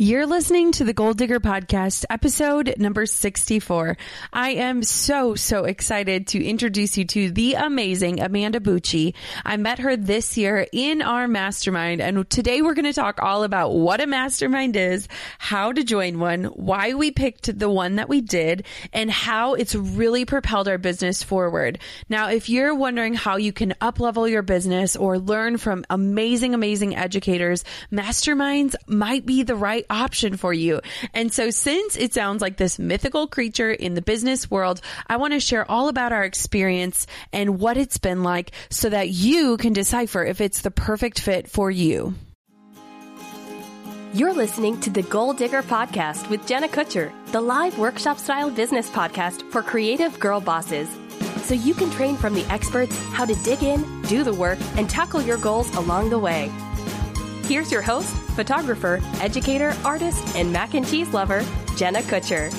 You're listening to the Goal Digger Podcast, episode number 64. I am so, so excited to introduce you to the amazing Amanda Bucci. I met her this year in our mastermind, and today we're going to talk all about what a mastermind is, how to join one, why we picked the one that we did, and how it's really propelled our business forward. Now, if you're wondering how you can uplevel your business or learn from amazing, amazing educators, masterminds might be the right option for you. And so since it sounds like this mythical creature in the business world, I want to share all about our experience and what it's been like so that you can decipher if it's the perfect fit for you. You're listening to the Goal Digger Podcast with Jenna Kutcher, the live workshop style business podcast for creative girl bosses. So you can train from the experts how to dig in, do the work, and tackle your goals along the way. Here's your host, photographer, educator, artist, and mac and cheese lover, Jenna Kutcher.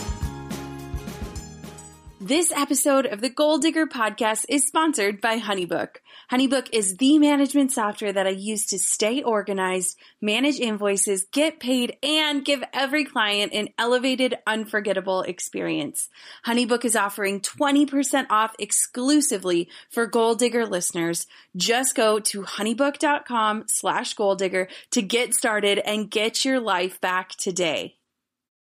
This episode of the Goal Digger podcast is sponsored by Honeybook. Honeybook is the management software that I use to stay organized, manage invoices, get paid, and give every client an elevated, unforgettable experience. Honeybook is offering 20% off exclusively for Goal Digger listeners. Just go to honeybook.com slash goal digger to get started and get your life back today.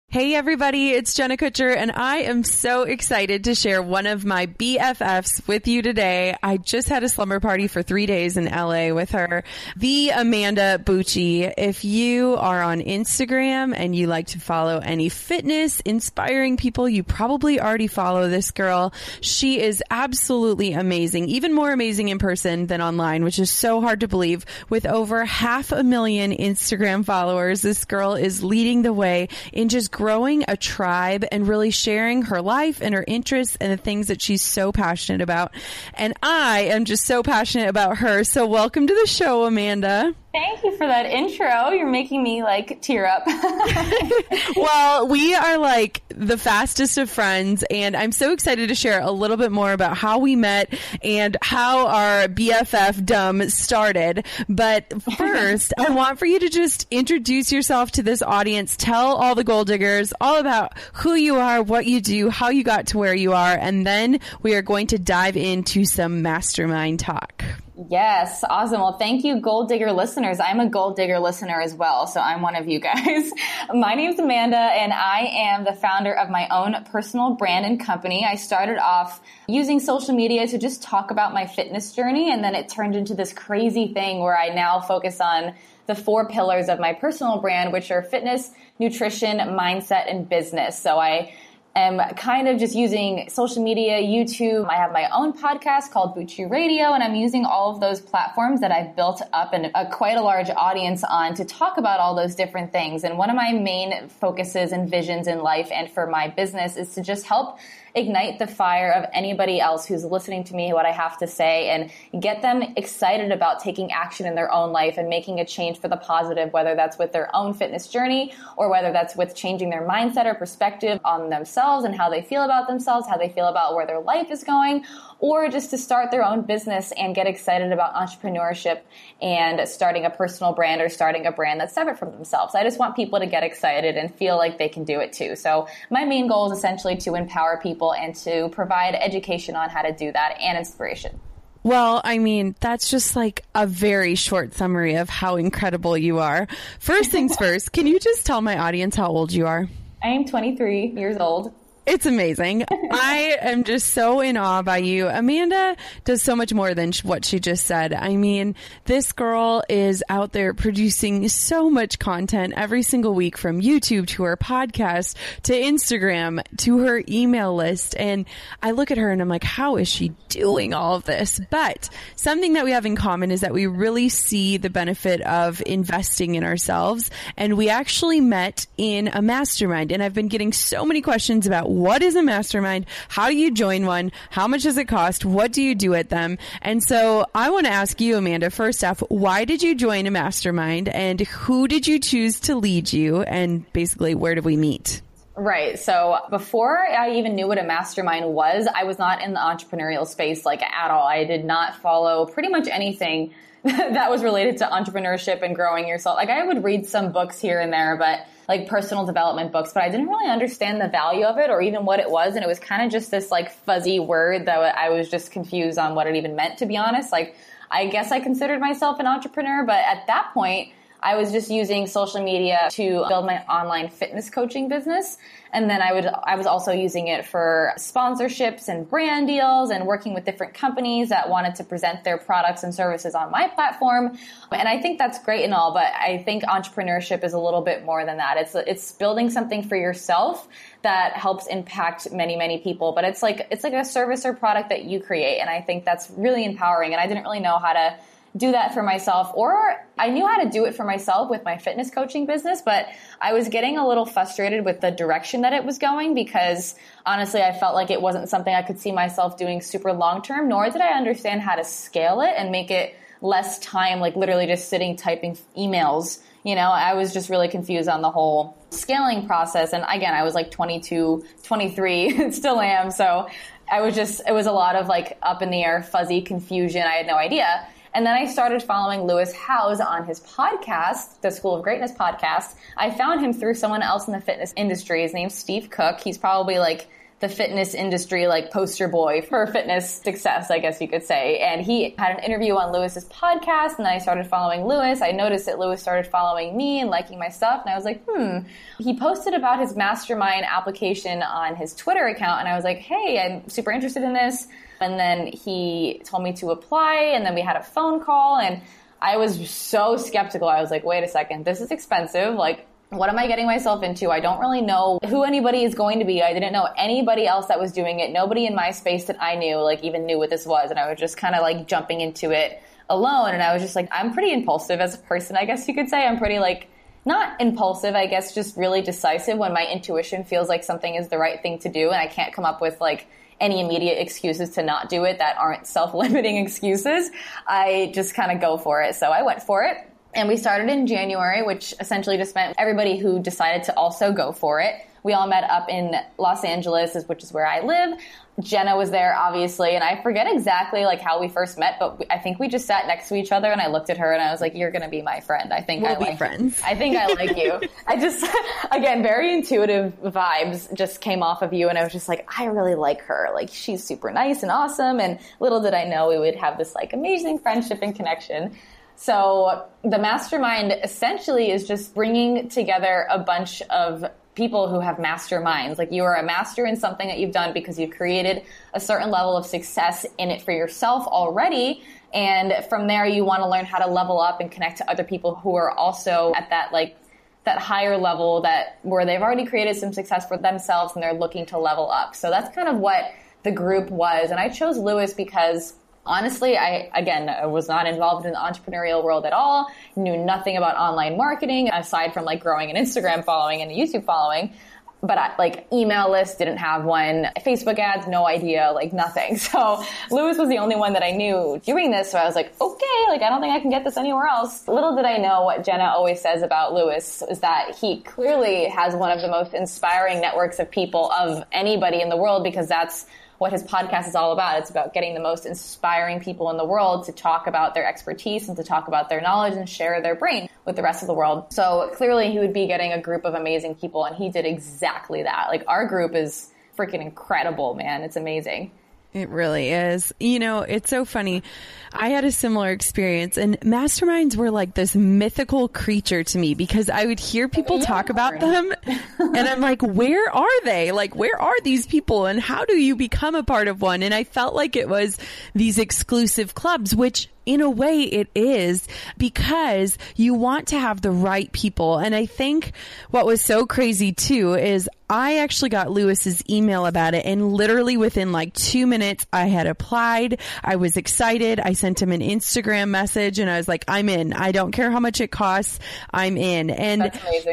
Hey everybody, it's Jenna Kutcher and I am so excited to share one of my BFFs with you today. I just had a slumber party for three days in LA with her, the Amanda Bucci. If you are on Instagram and you like to follow any fitness inspiring people, you probably already follow this girl. She is absolutely amazing, even more amazing in person than online, which is so hard to believe. With over half a million Instagram followers, this girl is leading the way in just growing a tribe and really sharing her life and her interests and the things that she's so passionate about. And I am just so passionate about her. So welcome to the show, Amanda. Thank you for that intro. You're making me like tear up. well, we are like the fastest of friends, and I'm so excited to share a little bit more about how we met and how our BFF dumb started. But first, I want for you to just introduce yourself to this audience. Tell all the goal diggers all about who you are, what you do, how you got to where you are, and then we are going to dive into some mastermind talk. Yes, awesome. Well, thank you, Goal Digger listeners. I'm a Goal Digger listener as well, so I'm one of you guys. my name's Amanda, and I am the founder of my own personal brand and company. I started off using social media to just talk about my fitness journey, and then it turned into this crazy thing where I now focus on the four pillars of my personal brand, which are fitness, nutrition, mindset, and business. So I am kind of just using social media, YouTube. I have my own podcast called Bucci Radio, and I'm using all of those platforms that I've built up and a, quite a large audience on to talk about all those different things. And one of my main focuses and visions in life and for my business is to just help ignite the fire of anybody else who's listening to me, what I have to say, and get them excited about taking action in their own life and making a change for the positive, whether that's with their own fitness journey or whether that's with changing their mindset or perspective on themselves and how they feel about themselves, how they feel about where their life is going, or just to start their own business and get excited about entrepreneurship and starting a personal brand or starting a brand that's separate from themselves. I just want people to get excited and feel like they can do it too. So my main goal is essentially to empower people and to provide education on how to do that and inspiration. Well, I mean, that's just like a very short summary of how incredible you are. First things first, can you just tell my audience how old you are? I am 23 years old. It's amazing. I am just so in awe by you. Amanda does so much more than what she just said. I mean, this girl is out there producing so much content every single week from YouTube to her podcast to Instagram to her email list. And I look at her and I'm like, how is she doing all of this? But something that we have in common is that we really see the benefit of investing in ourselves. And we actually met in a mastermind. And I've been getting so many questions about what is a mastermind? How do you join one? How much does it cost? What do you do at them? And so I want to ask you, Amanda, first off, why did you join a mastermind and who did you choose to lead you? And basically, where did we meet? Right. So before I even knew what a mastermind was, I was not in the entrepreneurial space like at all. I did not follow pretty much anything that was related to entrepreneurship and growing yourself. Like I would read some books here and there, but like personal development books, but I didn't really understand the value of it or even what it was. And it was kind of just this like fuzzy word that I was just confused on what it even meant, to be honest. Like, I guess I considered myself an entrepreneur, but at that point, I was just using social media to build my online fitness coaching business. And then I would, I was also using it for sponsorships and brand deals and working with different companies that wanted to present their products and services on my platform. And I think that's great and all, but I think entrepreneurship is a little bit more than that. It's, it's building something for yourself that helps impact many, many people. But it's like, it's like a service or product that you create. And I think that's really empowering. And I didn't really know how to do that for myself or I knew how to do it for myself with my fitness coaching business, but I was getting a little frustrated with the direction that it was going because honestly, I felt like it wasn't something I could see myself doing super long term, nor did I understand how to scale it and make it less time, like literally just sitting typing emails. You know, I was just really confused on the whole scaling process. And again, I was like 22, 23, still am. So I was just, it was a lot of like up in the air, fuzzy confusion. I had no idea. And then I started following Lewis Howes on his podcast, the School of Greatness podcast. I found him through someone else in the fitness industry. His name's Steve Cook. He's probably like the fitness industry like poster boy for fitness success, I guess you could say. And he had an interview on Lewis's podcast, and I started following Lewis. I noticed that Lewis started following me and liking my stuff, and I was like, hmm. He posted about his mastermind application on his Twitter account, and I was like, hey, I'm super interested in this. And then he told me to apply, and then we had a phone call, and I was so skeptical. I was like, wait a second, this is expensive. Like, what am I getting myself into? I don't really know who anybody is going to be. I didn't know anybody else that was doing it. Nobody in my space that I knew, like, even knew what this was. And I was just kind of like jumping into it alone. And I was just like, I'm pretty impulsive as a person, I guess you could say. I'm pretty like, not impulsive, I guess, just really decisive when my intuition feels like something is the right thing to do. And I can't come up with like, any immediate excuses to not do it that aren't self-limiting excuses. I just kind of go for it. So I went for it. And we started in January, which essentially just meant everybody who decided to also go for it. We all met up in Los Angeles, which is where I live. Jenna was there, obviously, and I forget exactly like how we first met, but I think we just sat next to each other, and I looked at her, and I was like, "You're gonna be my friend. I think we'll I like friends. I think I like you. I just, again, very intuitive vibes just came off of you, and I was just like, I really like her. Like she's super nice and awesome, and little did I know we would have this like amazing friendship and connection. So the mastermind essentially is just bringing together a bunch of people who have masterminds. Like you are a master in something that you've done because you've created a certain level of success in it for yourself already. And from there, you want to learn how to level up and connect to other people who are also at that like that higher level that where they've already created some success for themselves and they're looking to level up. So that's kind of what the group was. And I chose Lewis because honestly, I, again, I was not involved in the entrepreneurial world at all, knew nothing about online marketing aside from like growing an Instagram following and a YouTube following. but I, like email list didn't have one. Facebook ads, no idea, like nothing. So Lewis was the only one that I knew doing this. So I was like, okay, like I don't think I can get this anywhere else. Little did I know what Jenna always says about Lewis is that he clearly has one of the most inspiring networks of people of anybody in the world because that's what his podcast is all about. It's about getting the most inspiring people in the world to talk about their expertise and to talk about their knowledge and share their brain with the rest of the world. So clearly he would be getting a group of amazing people and he did exactly that. Like our group is freaking incredible, man. It's amazing. It really is. You know, it's so funny. I had a similar experience and masterminds were like this mythical creature to me because I would hear people talk about them and I'm like, where are they? Like, where are these people and how do you become a part of one? And I felt like it was these exclusive clubs, which in a way it is because you want to have the right people. And I think what was so crazy too is I actually got Lewis's email about it and literally within like two minutes I had applied. I was excited. I sent him an Instagram message and I was like, I'm in. I don't care how much it costs. I'm in. And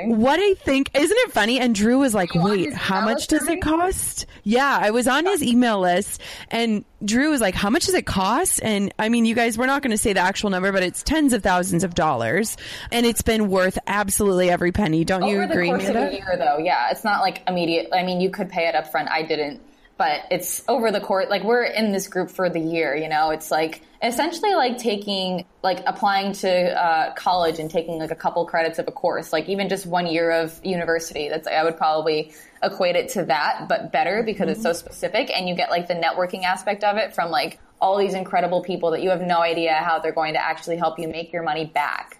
what I think, isn't it funny? And Drew was like, wait, how much does it cost? Yeah, I was on his email list and Drew was like, how much does it cost? And I mean, you guys, we're not going to say the actual number, but it's tens of thousands of dollars and it's been worth absolutely every penny. Don't Over you agree? Over the course of a year though, yeah, it's not like immediate. I mean, you could pay it up front. I didn't but it's over the course like we're in this group for the year you know it's like essentially like taking like applying to uh, college and taking like a couple credits of a course like even just one year of university that's i would probably equate it to that but better because mm-hmm. it's so specific and you get like the networking aspect of it from like all these incredible people that you have no idea how they're going to actually help you make your money back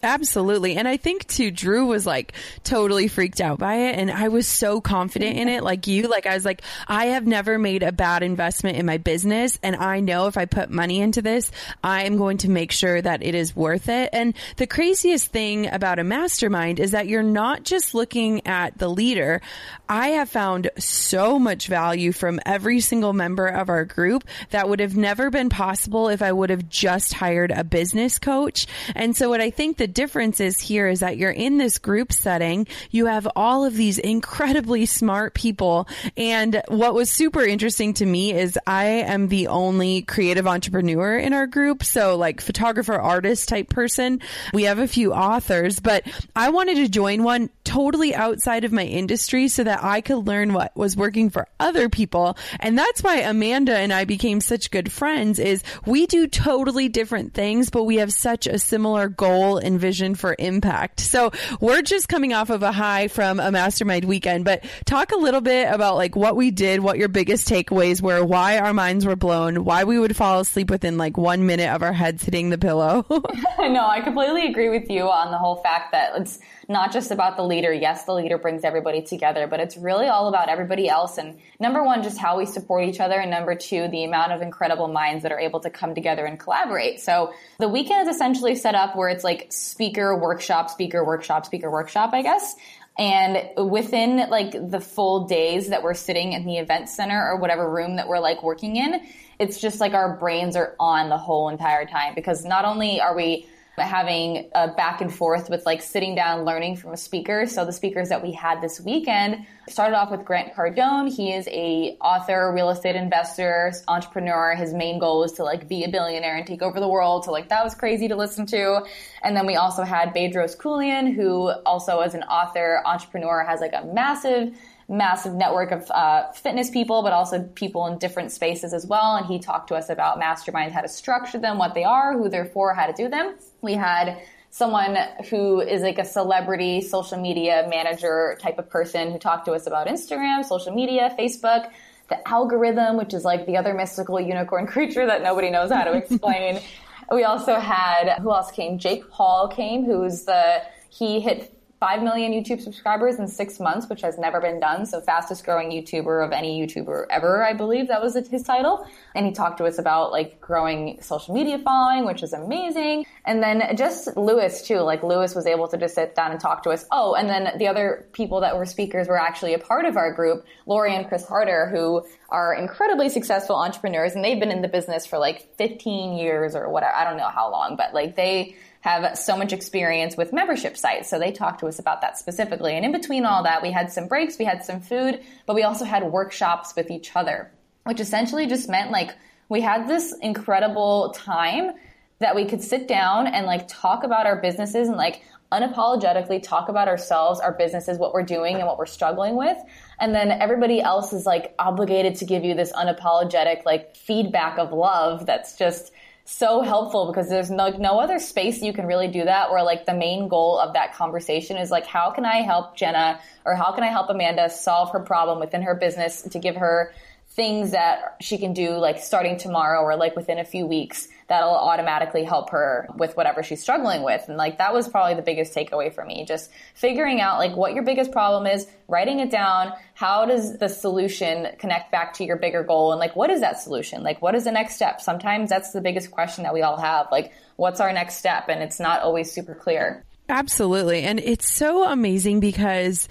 Absolutely. And I think too, Drew was like totally freaked out by it. And I was so confident in it, like you. Like I was like, I have never made a bad investment in my business. And I know if I put money into this, I am going to make sure that it is worth it. And the craziest thing about a mastermind is that you're not just looking at the leader. I have found so much value from every single member of our group that would have never been possible if I would have just hired a business coach. And so what I think the difference is here is that you're in this group setting. You have all of these incredibly smart people. And what was super interesting to me is I am the only creative entrepreneur in our group. So like photographer, artist type person. We have a few authors, but I wanted to join one totally outside of my industry so that I could learn what was working for other people. And that's why Amanda and I became such good friends is we do totally different things, but we have such a similar goal and vision for impact. So we're just coming off of a high from a mastermind weekend, but talk a little bit about like what we did, what your biggest takeaways were, why our minds were blown, why we would fall asleep within like one minute of our heads hitting the pillow. no, I completely agree with you on the whole fact that it's not just about the leader. Yes, the leader brings everybody together, but it's really all about everybody else. And number one, just how we support each other. And number two, the amount of incredible minds that are able to come together and collaborate. So the weekend is essentially set up where it's like speaker workshop, speaker workshop, speaker workshop, I guess. And within like the full days that we're sitting in the event center or whatever room that we're like working in, it's just like our brains are on the whole entire time because not only are we having a back and forth with like sitting down learning from a speaker. So the speakers that we had this weekend started off with Grant Cardone. He is a author, real estate investor, entrepreneur. His main goal is to like be a billionaire and take over the world. So like that was crazy to listen to. And then we also had Bedros Keuilian, who also as an author, entrepreneur has like a massive massive network of uh, fitness people, but also people in different spaces as well. And he talked to us about masterminds, how to structure them, what they are, who they're for, how to do them. We had someone who is like a celebrity social media manager type of person who talked to us about Instagram, social media, Facebook, the algorithm, which is like the other mystical unicorn creature that nobody knows how to explain. we also had, who else came? Jake Paul came, who's the, he hit 5 million YouTube subscribers in six months, which has never been done. So fastest growing YouTuber of any YouTuber ever, I believe that was his title. And he talked to us about like growing social media following, which is amazing. And then just Lewis too, like Lewis was able to just sit down and talk to us. Oh, and then the other people that were speakers were actually a part of our group, Lori and Chris Harder, who are incredibly successful entrepreneurs and they've been in the business for like 15 years or whatever. I don't know how long, but like they, have so much experience with membership sites. So they talked to us about that specifically. And in between all that, we had some breaks, we had some food, but we also had workshops with each other, which essentially just meant like we had this incredible time that we could sit down and like talk about our businesses and like unapologetically talk about ourselves, our businesses, what we're doing and what we're struggling with. And then everybody else is like obligated to give you this unapologetic like feedback of love that's just so helpful because there's no, no other space you can really do that where like the main goal of that conversation is like how can I help Jenna or how can I help Amanda solve her problem within her business to give her things that she can do like starting tomorrow or like within a few weeks that'll automatically help her with whatever she's struggling with. And like that was probably the biggest takeaway for me. Just figuring out like what your biggest problem is, writing it down. How does the solution connect back to your bigger goal? And like, what is that solution? Like, what is the next step? Sometimes that's the biggest question that we all have. Like, what's our next step? And it's not always super clear. Absolutely. And it's so amazing because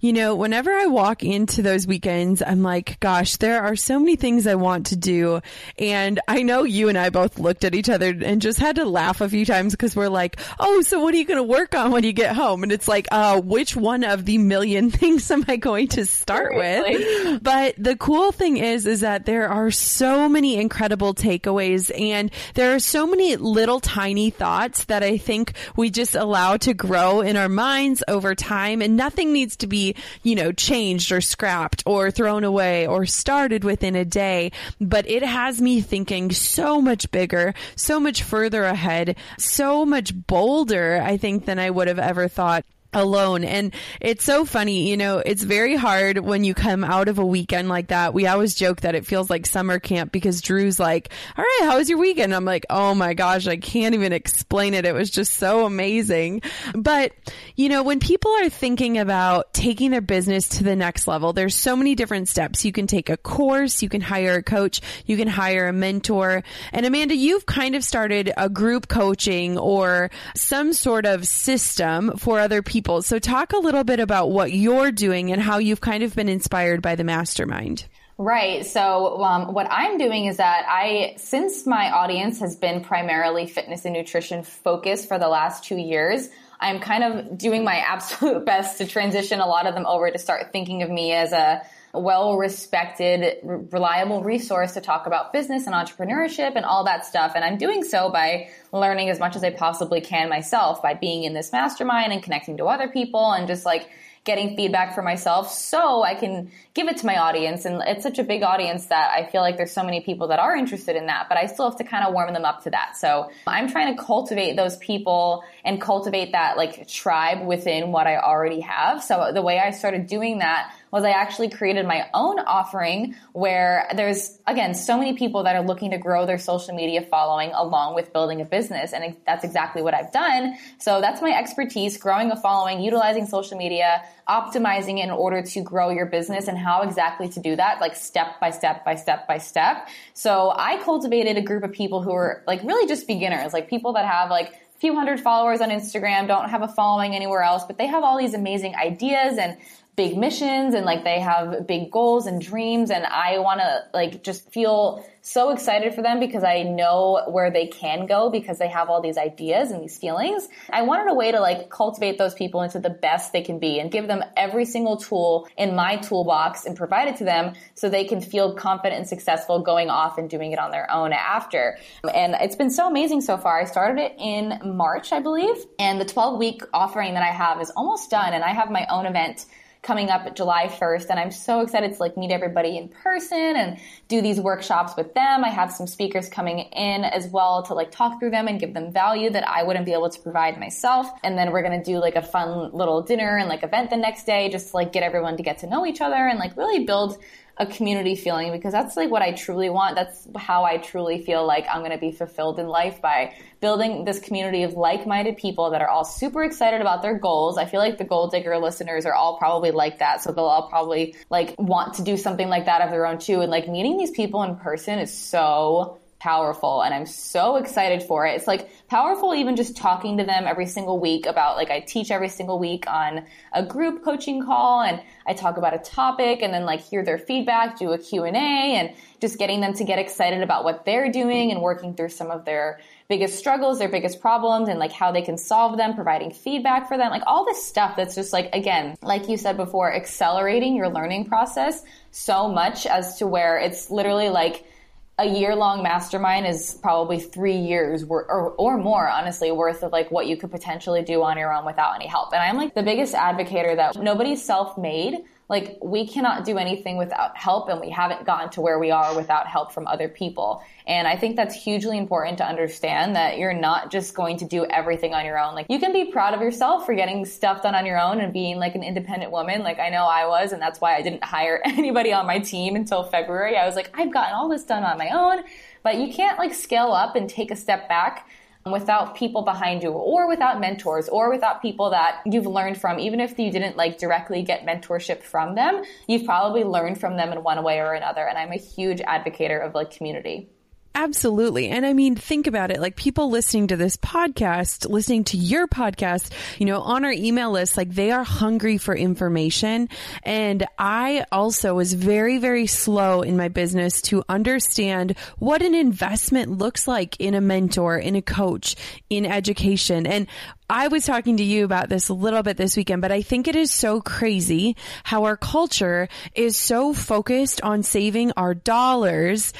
you know, whenever I walk into those weekends, I'm like, gosh, there are so many things I want to do. And I know you and I both looked at each other and just had to laugh a few times because we're like, oh, so what are you going to work on when you get home? And it's like, uh, which one of the million things am I going to start with? But the cool thing is, is that there are so many incredible takeaways and there are so many little tiny thoughts that I think we just allow to grow in our minds over time and nothing needs to be you know, changed or scrapped or thrown away or started within a day. But it has me thinking so much bigger, so much further ahead, so much bolder, I think, than I would have ever thought alone. And it's so funny, you know, it's very hard when you come out of a weekend like that. We always joke that it feels like summer camp because Drew's like, all right, how was your weekend? I'm like, oh my gosh, I can't even explain it. It was just so amazing. But, you know, when people are thinking about taking their business to the next level, there's so many different steps. You can take a course, you can hire a coach, you can hire a mentor. And Amanda, you've kind of started a group coaching or some sort of system for other people people. So talk a little bit about what you're doing and how you've kind of been inspired by the mastermind. Right. So, um, what I'm doing is that I, since my audience has been primarily fitness and nutrition focused for the last two years, I'm kind of doing my absolute best to transition a lot of them over to start thinking of me as a well respected, reliable resource to talk about business and entrepreneurship and all that stuff. And I'm doing so by learning as much as I possibly can myself by being in this mastermind and connecting to other people and just like getting feedback for myself so I can give it to my audience. And it's such a big audience that I feel like there's so many people that are interested in that, but I still have to kind of warm them up to that. So I'm trying to cultivate those people and cultivate that like tribe within what I already have. So the way I started doing that was I actually created my own offering where there's, again, so many people that are looking to grow their social media following along with building a business. And that's exactly what I've done. So that's my expertise, growing a following, utilizing social media, optimizing in order to grow your business and how exactly to do that, like step by step by step by step. So I cultivated a group of people who are like really just beginners, like people that have like few hundred followers on Instagram, don't have a following anywhere else, but they have all these amazing ideas and big missions and like they have big goals and dreams and I want to like just feel so excited for them because I know where they can go because they have all these ideas and these feelings. I wanted a way to like cultivate those people into the best they can be and give them every single tool in my toolbox and provide it to them so they can feel confident and successful going off and doing it on their own after. And it's been so amazing so far. I started it in March, I believe, and the 12 week offering that I have is almost done and I have my own event coming up July 1st. And I'm so excited to like meet everybody in person and do these workshops with them. I have some speakers coming in as well to like talk through them and give them value that I wouldn't be able to provide myself. And then we're going to do like a fun little dinner and like event the next day just to like get everyone to get to know each other and like really build a community feeling because that's like what I truly want. That's how I truly feel like I'm going to be fulfilled in life by building this community of like-minded people that are all super excited about their goals. I feel like the goal digger listeners are all probably like that. So they'll all probably like want to do something like that of their own too. And like meeting these people in person is so powerful and I'm so excited for it. It's like powerful even just talking to them every single week about like I teach every single week on a group coaching call and I talk about a topic and then like hear their feedback, do a Q&A and just getting them to get excited about what they're doing and working through some of their biggest struggles, their biggest problems and like how they can solve them, providing feedback for them, like all this stuff that's just like again, like you said before, accelerating your learning process so much as to where it's literally like a year long mastermind is probably three years or, or more, honestly, worth of like what you could potentially do on your own without any help. And I'm like the biggest advocator that nobody's self made like we cannot do anything without help and we haven't gotten to where we are without help from other people. And I think that's hugely important to understand that you're not just going to do everything on your own. Like you can be proud of yourself for getting stuff done on your own and being like an independent woman. Like I know I was, and that's why I didn't hire anybody on my team until February. I was like, I've gotten all this done on my own, but you can't like scale up and take a step back without people behind you or without mentors or without people that you've learned from, even if you didn't like directly get mentorship from them, you've probably learned from them in one way or another. And I'm a huge advocate of like community. Absolutely. And I mean, think about it. Like people listening to this podcast, listening to your podcast, you know, on our email list, like they are hungry for information. And I also was very, very slow in my business to understand what an investment looks like in a mentor, in a coach, in education. And I was talking to you about this a little bit this weekend, but I think it is so crazy how our culture is so focused on saving our dollars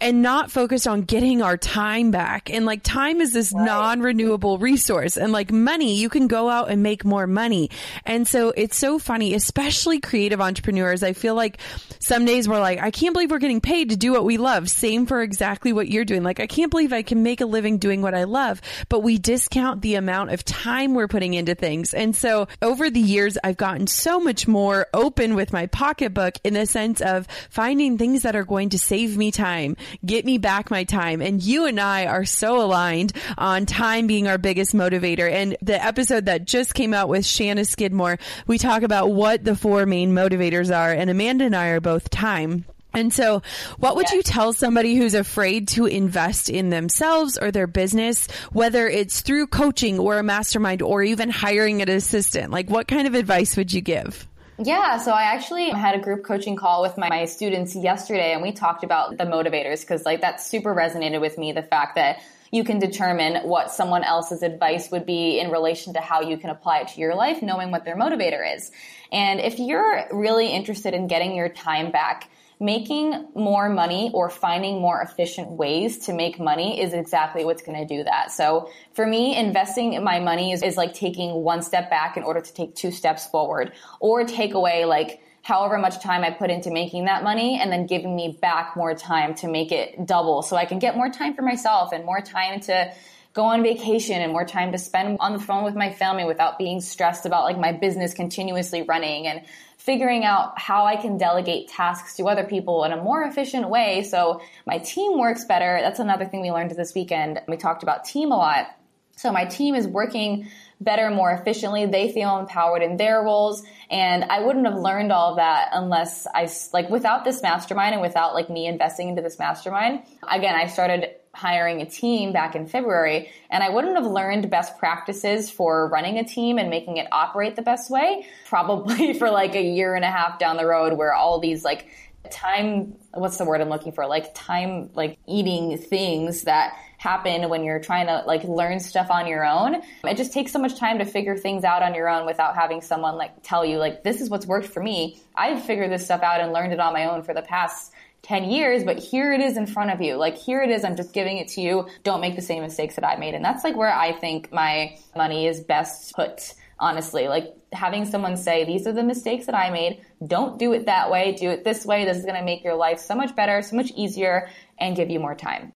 and not focused on getting our time back. And like time is this right. non-renewable resource and like money, you can go out and make more money. And so it's so funny, especially creative entrepreneurs. I feel like some days we're like, I can't believe we're getting paid to do what we love. Same for exactly what you're doing. Like, I can't believe I can make a living doing what I love, but we discount the amount of time we're putting into things. And so over the years, I've gotten so much more open with my pocketbook in the sense of finding things that are going to save me time, get me back my time. And you and I are so aligned on time being our biggest motivator. And the episode that just came out with Shanna Skidmore, we talk about what the four main motivators are. And Amanda and I are both time. And so, what would you tell somebody who's afraid to invest in themselves or their business, whether it's through coaching or a mastermind or even hiring an assistant? Like, what kind of advice would you give? Yeah, so I actually had a group coaching call with my, my students yesterday and we talked about the motivators because like that super resonated with me. The fact that you can determine what someone else's advice would be in relation to how you can apply it to your life, knowing what their motivator is. And if you're really interested in getting your time back, making more money or finding more efficient ways to make money is exactly what's going to do that. So for me, investing my money is, is like taking one step back in order to take two steps forward or take away like however much time I put into making that money and then giving me back more time to make it double so I can get more time for myself and more time to go on vacation and more time to spend on the phone with my family without being stressed about like my business continuously running and figuring out how I can delegate tasks to other people in a more efficient way so my team works better. That's another thing we learned this weekend. We talked about team a lot. So my team is working better, more efficiently. They feel empowered in their roles. And I wouldn't have learned all that unless I, like, without this mastermind and without, like, me investing into this mastermind. Again, I started hiring a team back in February, and I wouldn't have learned best practices for running a team and making it operate the best way probably for like a year and a half down the road where all these like time what's the word I'm looking for like time like eating things that happen when you're trying to like learn stuff on your own. It just takes so much time to figure things out on your own without having someone like tell you like this is what's worked for me. I've figured this stuff out and learned it on my own for the past 10 years, but here it is in front of you. Like, here it is. I'm just giving it to you. Don't make the same mistakes that I made. And that's like where I think my money is best put, honestly. Like, having someone say, these are the mistakes that I made. Don't do it that way. Do it this way. This is going to make your life so much better, so much easier, and give you more time.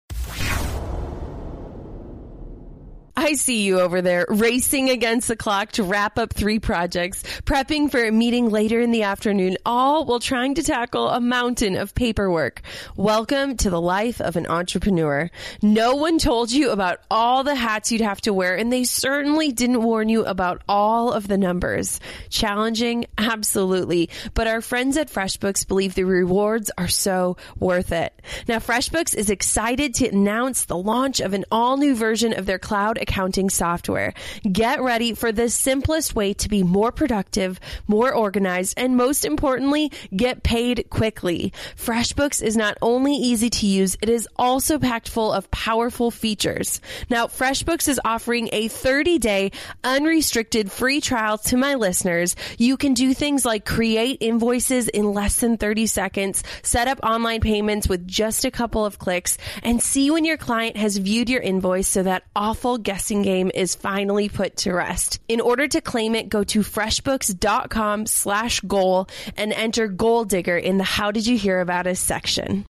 I see you over there racing against the clock to wrap up three projects, prepping for a meeting later in the afternoon, all while trying to tackle a mountain of paperwork. Welcome to the life of an entrepreneur. No one told you about all the hats you'd have to wear, and they certainly didn't warn you about all of the numbers. Challenging? Absolutely. But our friends at FreshBooks believe the rewards are so worth it. Now, FreshBooks is excited to announce the launch of an all new version of their cloud accounting software. Get ready for the simplest way to be more productive, more organized, and most importantly, get paid quickly. FreshBooks is not only easy to use, it is also packed full of powerful features. Now, FreshBooks is offering a 30 day unrestricted free trial to my listeners. You can do things like create invoices in less than 30 seconds, set up online payments with just a couple of clicks, and see when your client has viewed your invoice so that awful guessing game is finally put to rest. In order to claim it, go to freshbooks.com slash goal and enter goal digger in the how did you hear about us section.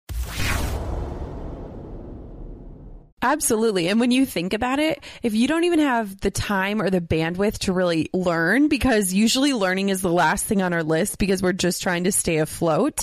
Absolutely. And when you think about it, if you don't even have the time or the bandwidth to really learn, because usually learning is the last thing on our list because we're just trying to stay afloat,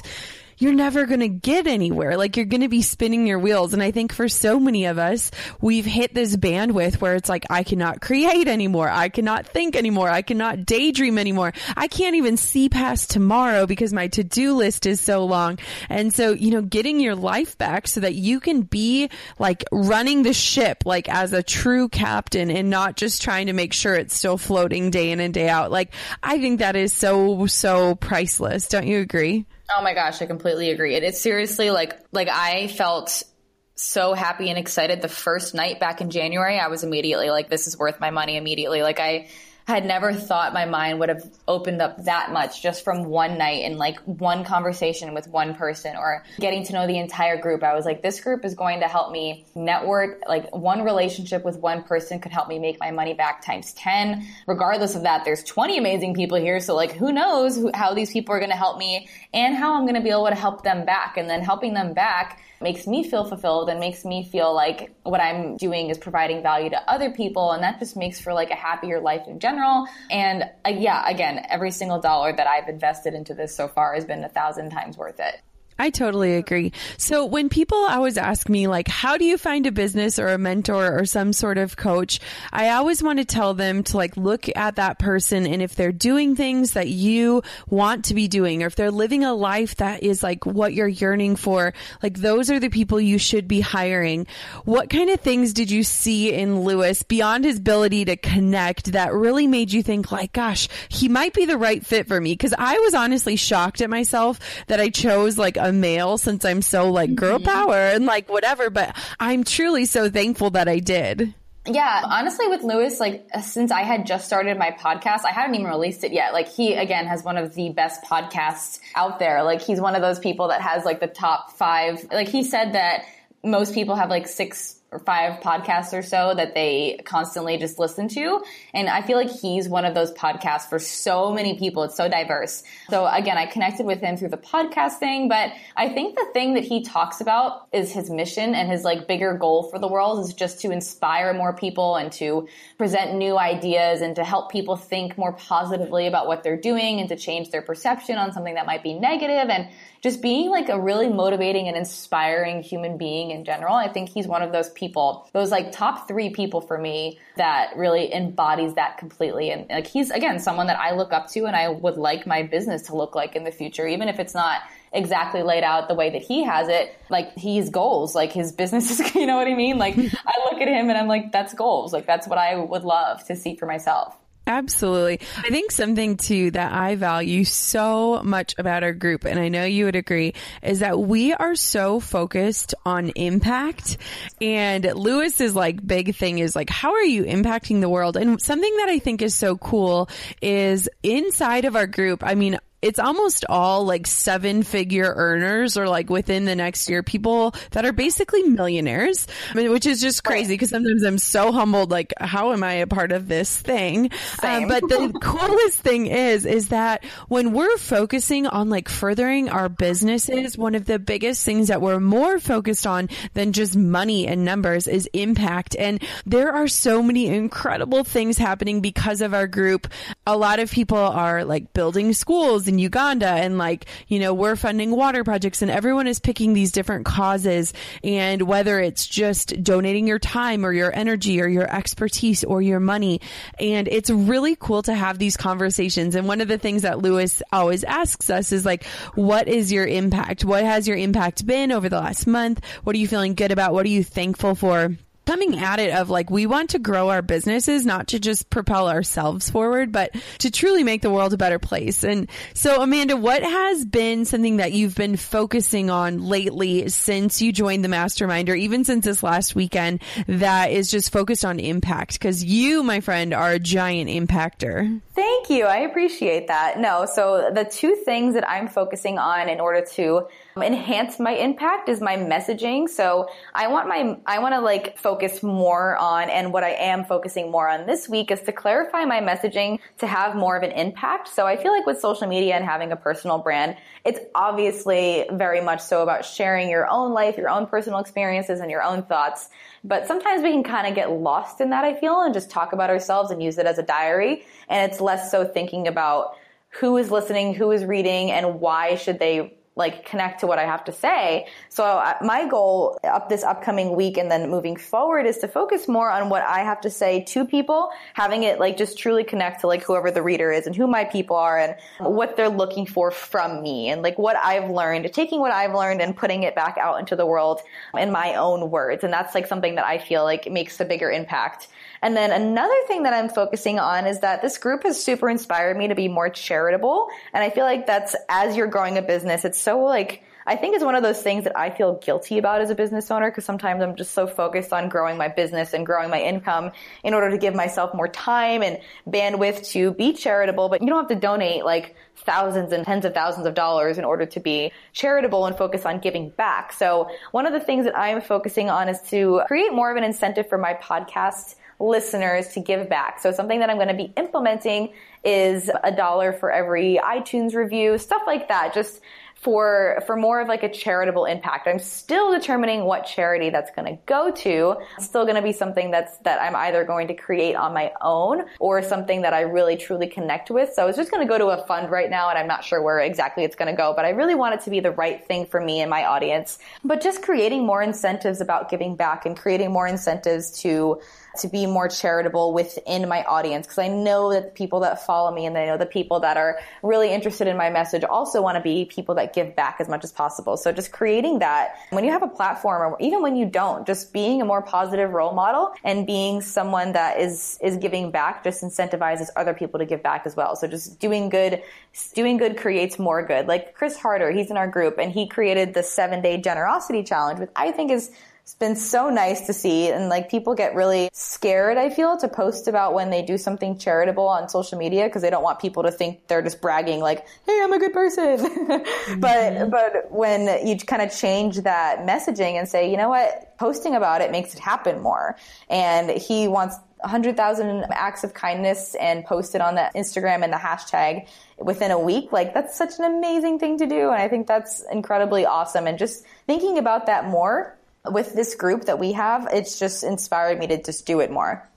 you're never going to get anywhere. Like you're going to be spinning your wheels. And I think for so many of us, we've hit this bandwidth where it's like, I cannot create anymore. I cannot think anymore. I cannot daydream anymore. I can't even see past tomorrow because my to-do list is so long. And so, you know, getting your life back so that you can be like running the ship, like as a true captain and not just trying to make sure it's still floating day in and day out. Like I think that is so, so priceless. Don't you agree? Oh my gosh, I completely agree. It, it's seriously like like I felt so happy and excited the first night back in January. I was immediately like, this is worth my money immediately. Like I had never thought my mind would have opened up that much just from one night and like one conversation with one person or getting to know the entire group. I was like, this group is going to help me network. Like one relationship with one person could help me make my money back times 10. Regardless of that, there's 20 amazing people here. So like, who knows who, how these people are going to help me and how I'm going to be able to help them back. And then helping them back makes me feel fulfilled and makes me feel like what I'm doing is providing value to other people. And that just makes for like a happier life in general. And uh, yeah, again, every single dollar that I've invested into this so far has been a thousand times worth it. I totally agree. So when people always ask me like, how do you find a business or a mentor or some sort of coach? I always want to tell them to like look at that person and if they're doing things that you want to be doing or if they're living a life that is like what you're yearning for, like those are the people you should be hiring. What kind of things did you see in Lewis beyond his ability to connect that really made you think like, gosh, he might be the right fit for me? Cause I was honestly shocked at myself that I chose like a male since I'm so like girl Mm-hmm. power and like whatever, but I'm truly so thankful that I did. Yeah, honestly, with Lewis, like since I had just started my podcast, I haven't even released it yet. Like he again has one of the best podcasts out there. Like he's one of those people that has like the top five. Like he said that most people have like six or five podcasts or so that they constantly just listen to. And I feel like he's one of those podcasts for so many people. It's so diverse. So again, I connected with him through the podcast thing, but I think the thing that he talks about is his mission and his like bigger goal for the world is just to inspire more people and to present new ideas and to help people think more positively about what they're doing and to change their perception on something that might be negative and just being like a really motivating and inspiring human being in general. I think he's one of those people, those like top three people for me that really embodies that completely. And like he's again someone that I look up to and I would like my business to look like in the future, even if it's not exactly laid out the way that he has it. Like he's goals, like his business is, you know what I mean? Like I look at him and I'm like, that's goals. Like that's what I would love to see for myself. Absolutely. I think something too that I value so much about our group, and I know you would agree, is that we are so focused on impact. And Lewis's like big thing is like, how are you impacting the world? And something that I think is so cool is inside of our group. I mean, it's almost all like seven figure earners or like within the next year, people that are basically millionaires, I mean, which is just crazy because sometimes I'm so humbled. Like, how am I a part of this thing? Um, but the coolest thing is, is that when we're focusing on like furthering our businesses, one of the biggest things that we're more focused on than just money and numbers is impact. And there are so many incredible things happening because of our group. A lot of people are like building schools in Uganda and like, you know, we're funding water projects and everyone is picking these different causes. And whether it's just donating your time or your energy or your expertise or your money. And it's really cool to have these conversations. And one of the things that Lewis always asks us is like, what is your impact? What has your impact been over the last month? What are you feeling good about? What are you thankful for? Coming at it of like we want to grow our businesses not to just propel ourselves forward but to truly make the world a better place. And so amanda what has been something that you've been focusing on lately since you joined the mastermind or even since this last weekend that is just focused on impact? Because you my friend are a giant impactor. Thank you. I appreciate that. No so the two things that i'm focusing on in order to enhance my impact is my messaging. So I want my, I want to like focus more on, and what I am focusing more on this week is to clarify my messaging to have more of an impact. So I feel like with social media and having a personal brand, it's obviously very much so about sharing your own life, your own personal experiences and your own thoughts. But sometimes we can kind of get lost in that, I feel, and just talk about ourselves and use it as a diary. And it's less so thinking about who is listening, who is reading, and why should they like connect to what I have to say. So my goal up this upcoming week and then moving forward is to focus more on what I have to say to people, having it like just truly connect to like whoever the reader is and who my people are and what they're looking for from me and like what I've learned, taking what I've learned and putting it back out into the world in my own words. And that's like something that I feel like makes a bigger impact and then another thing that I'm focusing on is that this group has super inspired me to be more charitable. And I feel like that's as you're growing a business, it's so like, I think it's one of those things that I feel guilty about as a business owner because sometimes I'm just so focused on growing my business and growing my income in order to give myself more time and bandwidth to be charitable. But you don't have to donate like thousands and tens of thousands of dollars in order to be charitable and focus on giving back. So one of the things that I'm focusing on is to create more of an incentive for my podcast listeners to give back. So something that I'm going to be implementing is a dollar for every iTunes review, stuff like that. Just for for more of like a charitable impact. I'm still determining what charity that's going to go to. It's still going to be something that's that I'm either going to create on my own or something that I really truly connect with. So it's just going to go to a fund right now and I'm not sure where exactly it's going to go, but I really want it to be the right thing for me and my audience. But just creating more incentives about giving back and creating more incentives to to be more charitable within my audience because I know that the people that follow me and I know the people that are really interested in my message also want to be people that give back as much as possible. So just creating that when you have a platform or even when you don't, just being a more positive role model and being someone that is, is giving back just incentivizes other people to give back as well. So just doing good, doing good creates more good. Like Chris Harder, he's in our group and he created the seven day generosity challenge, which I think is it's been so nice to see. And like people get really scared, I feel, to post about when they do something charitable on social media because they don't want people to think they're just bragging like, Hey, I'm a good person. mm-hmm. But, but when you kind of change that messaging and say, you know what, posting about it makes it happen more. And he wants 100,000 acts of kindness and posted on the Instagram and the hashtag within a week. Like that's such an amazing thing to do. And I think that's incredibly awesome. And just thinking about that more with this group that we have, it's just inspired me to just do it more.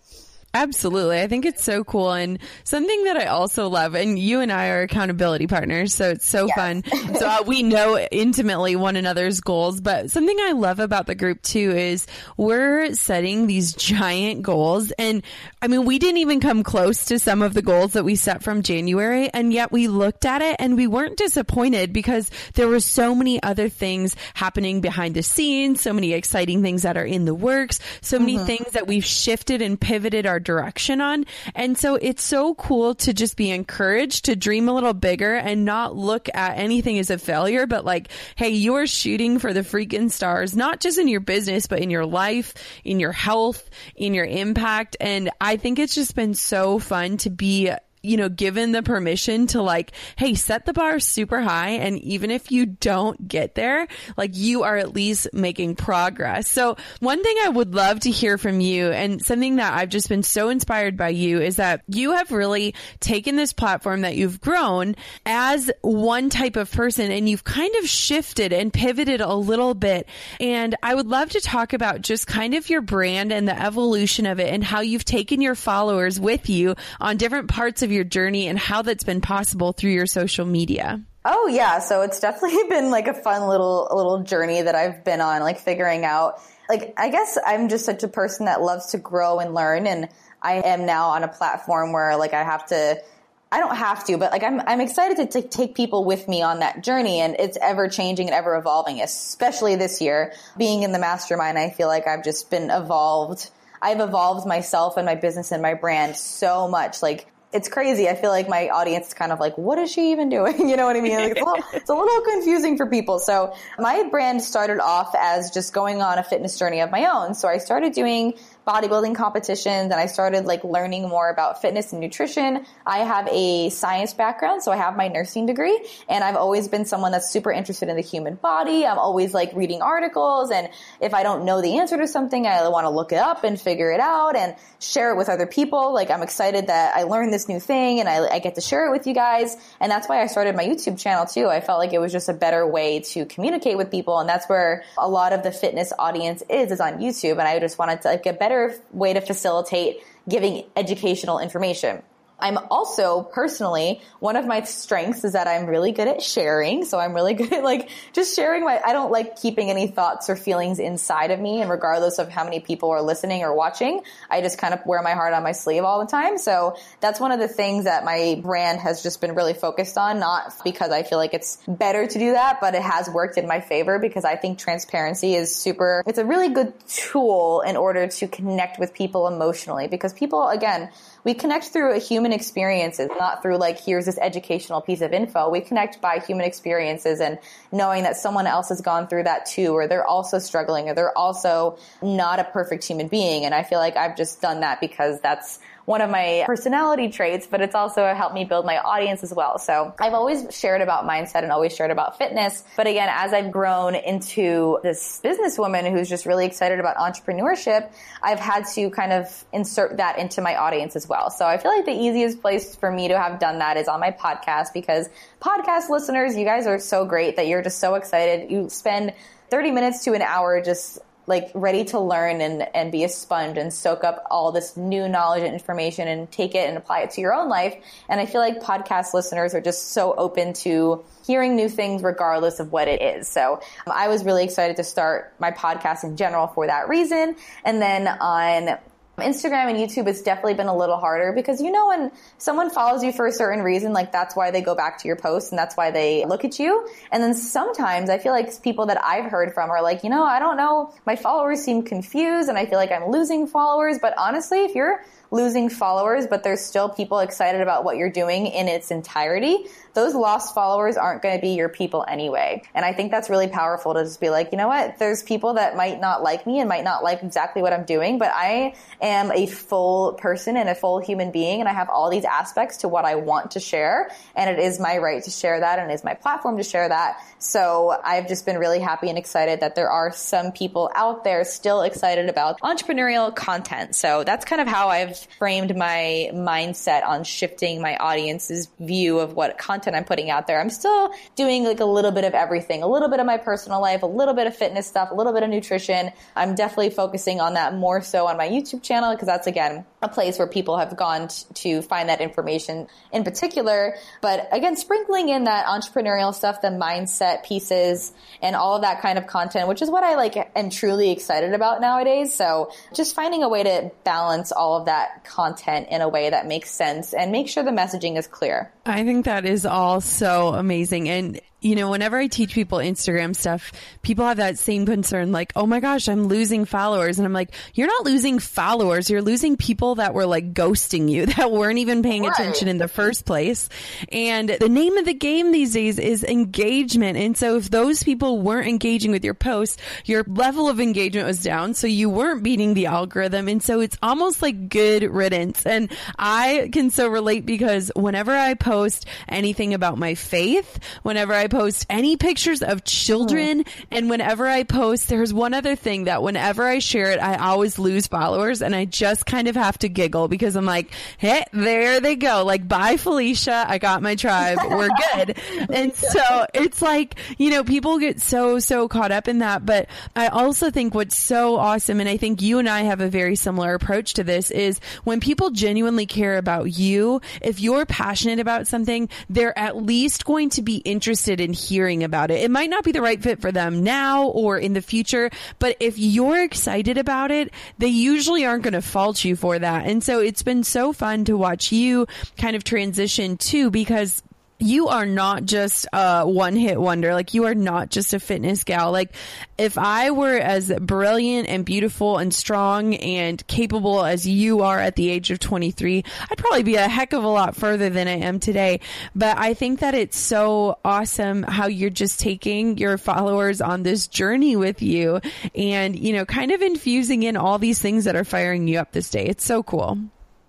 Absolutely. I think it's so cool. And something that I also love, and you and I are accountability partners, so it's so yes. fun. so uh, we know intimately one another's goals. But something I love about the group too is we're setting these giant goals. And I mean, we didn't even come close to some of the goals that we set from January. And yet we looked at it and we weren't disappointed because there were so many other things happening behind the scenes, so many exciting things that are in the works, so many mm-hmm. things that we've shifted and pivoted our direction on. And so it's so cool to just be encouraged to dream a little bigger and not look at anything as a failure, but like, hey, you're shooting for the freaking stars, not just in your business, but in your life, in your health, in your impact. And I think it's just been so fun to be you know, given the permission to like, hey, set the bar super high. And even if you don't get there, like you are at least making progress. So one thing I would love to hear from you and something that I've just been so inspired by you is that you have really taken this platform that you've grown as one type of person and you've kind of shifted and pivoted a little bit. And I would love to talk about just kind of your brand and the evolution of it and how you've taken your followers with you on different parts of your journey and how that's been possible through your social media. Oh yeah, so it's definitely been like a fun little little journey that I've been on like figuring out like I guess I'm just such a person that loves to grow and learn and I am now on a platform where like I have to I don't have to, but like I'm I'm excited to t- take people with me on that journey and it's ever changing and ever evolving, especially this year. Being in the mastermind, I feel like I've just been evolved. I've evolved myself and my business and my brand so much. Like it's crazy. I feel like my audience is kind of like, what is she even doing? You know what I mean? Like, it's, a little, it's, a little, confusing for people. So my brand started off as just going on a fitness journey of my own. So I started doing bodybuilding competitions and I started like learning more about fitness and nutrition. I have a science background, so I have my nursing degree and I've always been someone that's super interested in the human body. I'm always like reading articles and if I don't know the answer to something, I want to look it up and figure it out and share it with other people. Like I'm excited that I learned this new thing and I, I get to share it with you guys. And that's why I started my YouTube channel too. I felt like it was just a better way to communicate with people. And that's where a lot of the fitness audience is, is on YouTube. And I just wanted to like get better better way to facilitate giving educational information. I'm also personally, one of my strengths is that I'm really good at sharing. So I'm really good at like just sharing my, I don't like keeping any thoughts or feelings inside of me. And regardless of how many people are listening or watching, I just kind of wear my heart on my sleeve all the time. So that's one of the things that my brand has just been really focused on, not because I feel like it's better to do that, but it has worked in my favor because I think transparency is super, it's a really good tool in order to connect with people emotionally because people, again, we connect through a human experiences, not through like, here's this educational piece of info. We connect by human experiences and knowing that someone else has gone through that too, or they're also struggling, or they're also not a perfect human being. And I feel like I've just done that because that's one of my personality traits, but it's also helped me build my audience as well. So I've always shared about mindset and always shared about fitness. But again, as I've grown into this businesswoman who's just really excited about entrepreneurship, I've had to kind of insert that into my audience as well. So I feel like the easiest place for me to have done that is on my podcast because podcast listeners, you guys are so great that you're just so excited. You spend 30 minutes to an hour just like ready to learn and, and be a sponge and soak up all this new knowledge and information and take it and apply it to your own life. And I feel like podcast listeners are just so open to hearing new things regardless of what it is. So um, I was really excited to start my podcast in general for that reason. And then on Instagram and YouTube has definitely been a little harder because you know when someone follows you for a certain reason, like that's why they go back to your post and that's why they look at you. And then sometimes I feel like people that I've heard from are like, you know, I don't know, my followers seem confused and I feel like I'm losing followers. But honestly, if you're losing followers, but there's still people excited about what you're doing in its entirety, those lost followers aren't going to be your people anyway. And I think that's really powerful to just be like, you know what? There's people that might not like me and might not like exactly what I'm doing, but I am a full person and a full human being and I have all these aspects to what I want to share. And it is my right to share that and it is my platform to share that. So I've just been really happy and excited that there are some people out there still excited about entrepreneurial content. So that's kind of how I've framed my mindset on shifting my audience's view of what content I'm putting out there. I'm still doing like a little bit of everything, a little bit of my personal life, a little bit of fitness stuff, a little bit of nutrition. I'm definitely focusing on that more so on my YouTube channel because that's again a place where people have gone t- to find that information in particular. But again, sprinkling in that entrepreneurial stuff, the mindset pieces and all of that kind of content, which is what I like am truly excited about nowadays. So just finding a way to balance all of that content in a way that makes sense and make sure the messaging is clear. I think that is all so amazing. And you know, whenever I teach people Instagram stuff, people have that same concern like, oh my gosh, I'm losing followers. And I'm like, you're not losing followers. You're losing people that were like ghosting you, that weren't even paying right. attention in the first place. And the name of the game these days is engagement. And so if those people weren't engaging with your posts, your level of engagement was down. So you weren't beating the algorithm. And so it's almost like good riddance. And I can so relate because whenever I post anything about my faith, whenever I post any pictures of children, oh. and whenever I post, there's one other thing that whenever I share it, I always lose followers and I just kind of have to giggle because I'm like, hey, there they go. Like, bye, Felicia. I got my tribe. We're good. and so it's like, you know, people get so, so caught up in that. But I also think what's so awesome, and I think you and I have a very similar approach to this, is when people genuinely care about you, if you're passionate about something, they're at least going to be interested in hearing about it. It might not be the right fit for them now or in the future, but if you're excited about it, they usually aren't going to fault you for that. And so it's been so fun to watch you kind of transition too, because you are not just a one hit wonder. Like you are not just a fitness gal. Like if I were as brilliant and beautiful and strong and capable as you are at the age of 23, I'd probably be a heck of a lot further than I am today. But I think that it's so awesome how you're just taking your followers on this journey with you and, you know, kind of infusing in all these things that are firing you up this day. It's so cool.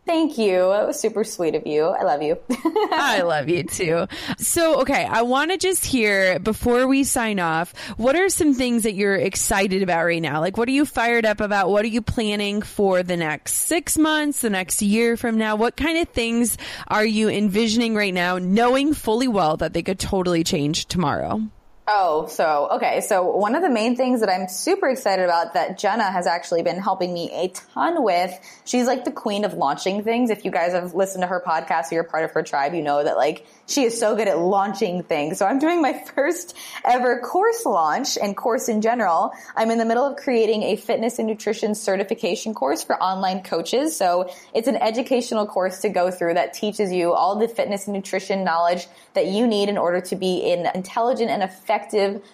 Thank you. It was super sweet of you. I love you. I love you too. So, okay, I want to just hear before we sign off, what are some things that you're excited about right now? Like, what are you fired up about? What are you planning for the next six months, the next year from now? What kind of things are you envisioning right now, knowing fully well that they could totally change tomorrow? Oh, so okay. So one of the main things that I'm super excited about that Jenna has actually been helping me a ton with. She's like the queen of launching things. If you guys have listened to her podcast or you're part of her tribe, you know that like she is so good at launching things. So I'm doing my first ever course launch and course in general. I'm in the middle of creating a fitness and nutrition certification course for online coaches. So it's an educational course to go through that teaches you all the fitness and nutrition knowledge that you need in order to be an intelligent and effective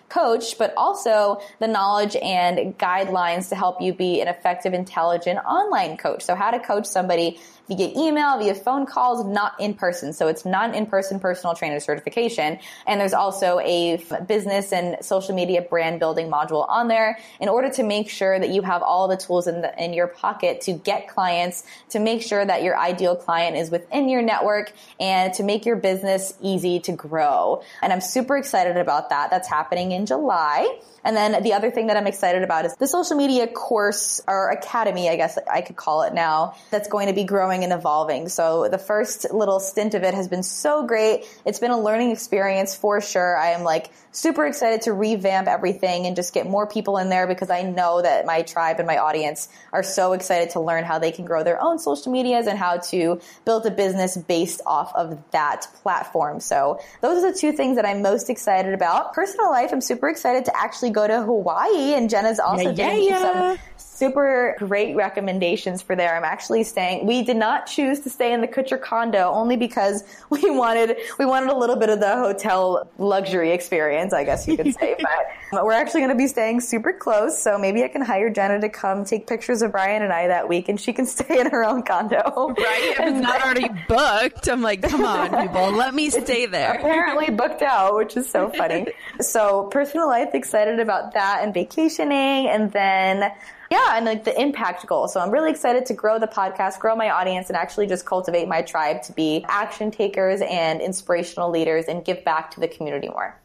coach, but also the knowledge and guidelines to help you be an effective, intelligent online coach. So how to coach somebody via email, via phone calls, not in person. So it's not an in-person personal trainer certification. And there's also a business and social media brand building module on there in order to make sure that you have all the tools in the, in your pocket to get clients, to make sure that your ideal client is within your network and to make your business easy to grow. And I'm super excited about that. That's happening in July. And then the other thing that I'm excited about is the social media course or academy, I guess I could call it now, that's going to be growing and evolving. So the first little stint of it has been so great. It's been a learning experience for sure. I am like super excited to revamp everything and just get more people in there because I know that my tribe and my audience are so excited to learn how they can grow their own social medias and how to build a business based off of that platform. So those are the two things that I'm most excited about. Personal life, I'm super excited to actually go to Hawaii and Jenna's also yeah, yeah, yeah. some super great recommendations for there. I'm actually staying. We did not choose to stay in the Kutcher condo only because we wanted we wanted a little bit of the hotel luxury experience, I guess you could say. but we're actually going to be staying super close, so maybe I can hire Jenna to come take pictures of Brian and I that week, and she can stay in her own condo. Right? If it's not already booked, I'm like, come on, people, let me stay there. Apparently booked out, which is so funny. so personal life, excited about that and vacationing, and then yeah, and like the impact goal. So I'm really excited to grow the podcast, grow my audience, and actually just cultivate my tribe to be action takers and inspirational leaders and give back to the community more.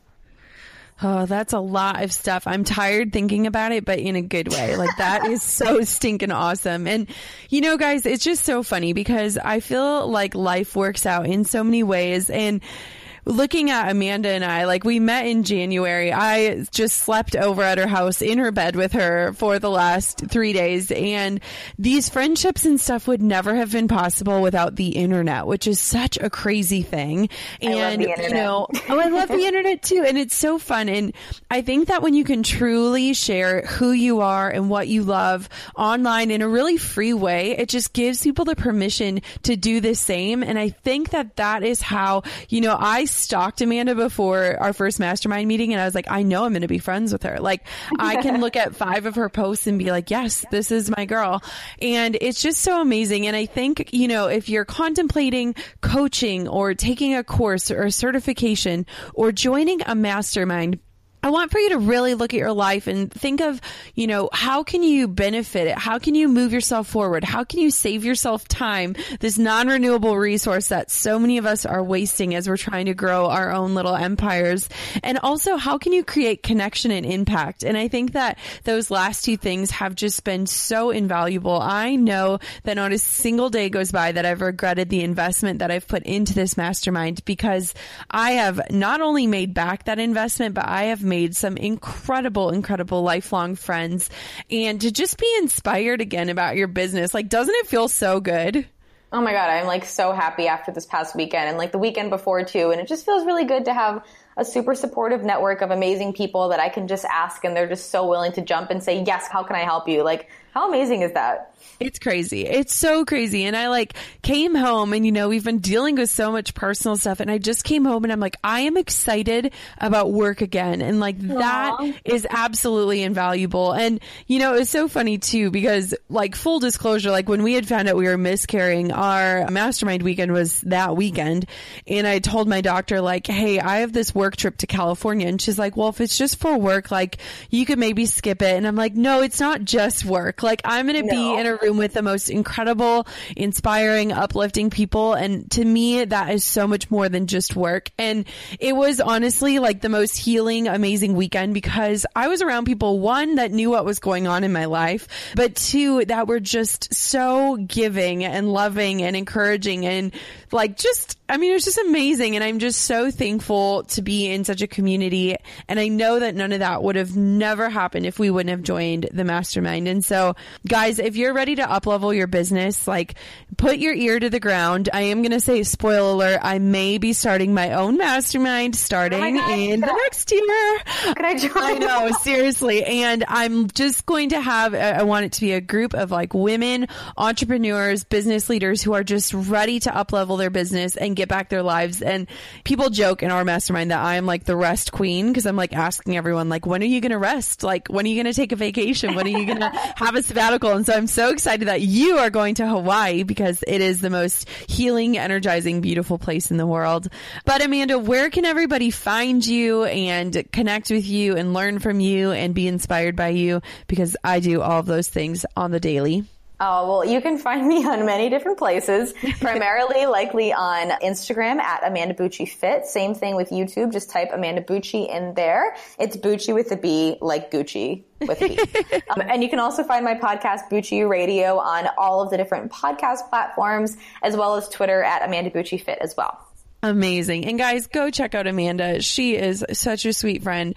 Oh, that's a lot of stuff. I'm tired thinking about it, but in a good way. Like that is so stinking awesome. And you know, guys, it's just so funny because I feel like life works out in so many ways and looking at Amanda and I, like we met in January. I just slept over at her house in her bed with her for the last three days. And these friendships and stuff would never have been possible without the internet, which is such a crazy thing. And, you know, oh, I love the internet too. And it's so fun. And I think that when you can truly share who you are and what you love online in a really free way, it just gives people the permission to do the same. And I think that that is how, you know, I stalked Amanda before our first mastermind meeting and I was like, I know I'm going to be friends with her. Like I can look at five of her posts and be like, yes, this is my girl. And it's just so amazing. And I think, you know, if you're contemplating coaching or taking a course or a certification or joining a mastermind, I want for you to really look at your life and think of, you know, how can you benefit it? How can you move yourself forward? How can you save yourself time? This non-renewable resource that so many of us are wasting as we're trying to grow our own little empires. And also, how can you create connection and impact? And I think that those last two things have just been so invaluable. I know that not a single day goes by that I've regretted the investment that I've put into this mastermind because I have not only made back that investment, but I have made some incredible, incredible lifelong friends and to just be inspired again about your business. Like, doesn't it feel so good? Oh my God, I'm like so happy after this past weekend and like the weekend before too. And it just feels really good to have a super supportive network of amazing people that I can just ask and they're just so willing to jump and say, yes, how can I help you? Like, how amazing is that? It's crazy. It's so crazy. And I like came home and, you know, we've been dealing with so much personal stuff. And I just came home and I'm like, I am excited about work again. And like Aww. that is absolutely invaluable. And, you know, it was so funny too, because like full disclosure, like when we had found out we were miscarrying, our mastermind weekend was that weekend. And I told my doctor, like, hey, I have this work trip to California. And she's like, well, if it's just for work, like you could maybe skip it. And I'm like, no, it's not just work. Like I'm going to no. be in a with the most incredible, inspiring, uplifting people. And to me, that is so much more than just work. And it was honestly like the most healing, amazing weekend because I was around people, one, that knew what was going on in my life, but two, that were just so giving and loving and encouraging and like just, I mean, it was just amazing. And I'm just so thankful to be in such a community. And I know that none of that would have never happened if we wouldn't have joined the mastermind. And so guys, if you're ready to up level your business, like put your ear to the ground. I am going to say, spoiler alert, I may be starting my own mastermind starting oh in the next year. Can I join? I know, seriously. And I'm just going to have, I want it to be a group of like women, entrepreneurs, business leaders who are just ready to uplevel their business and get back their lives. And people joke in our mastermind that I am like the rest queen because I'm like asking everyone, like, when are you going to rest? Like, when are you going to take a vacation? When are you going to have a sabbatical? And so I'm so excited that you are going to Hawaii because it is the most healing, energizing, beautiful place in the world. But Amanda, where can everybody find you and connect with you and learn from you and be inspired by you? Because I do all of those things on the daily. Oh, well, you can find me on many different places, primarily likely on Instagram at Amanda Bucci Fit. Same thing with YouTube. Just type Amanda Bucci in there. It's Bucci with a B, like Gucci with a B. um, and you can also find my podcast, Bucci Radio, on all of the different podcast platforms, as well as Twitter at Amanda Bucci Fit as well. Amazing. And guys, go check out Amanda. She is such a sweet friend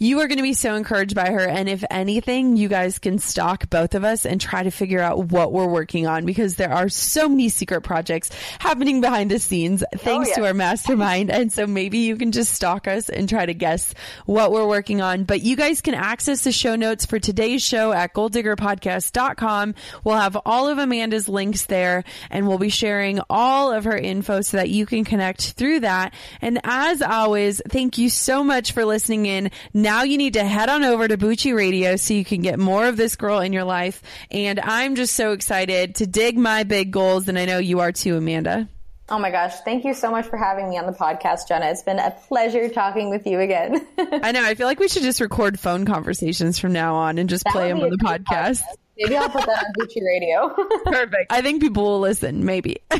you are going to be so encouraged by her. And if anything, you guys can stalk both of us and try to figure out what we're working on because there are so many secret projects happening behind the scenes oh, thanks oh, yeah. to our mastermind. and so maybe you can just stalk us and try to guess what we're working on. But you guys can access the show notes for today's show at goaldiggerpodcast.com. We'll have all of Amanda's links there and we'll be sharing all of her info so that you can connect through that. And as always, thank you so much for listening in. Now now you need to head on over to Bucci Radio so you can get more of this girl in your life. And I'm just so excited to dig my big goals. And I know you are too, Amanda. Oh my gosh. Thank you so much for having me on the podcast, Jenna. It's been a pleasure talking with you again. I know. I feel like we should just record phone conversations from now on and just that play them on the podcast. podcast. Maybe I'll put that on Bucci Radio. Perfect. I think people will listen. Maybe.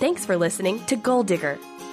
Thanks for listening to Goal Digger.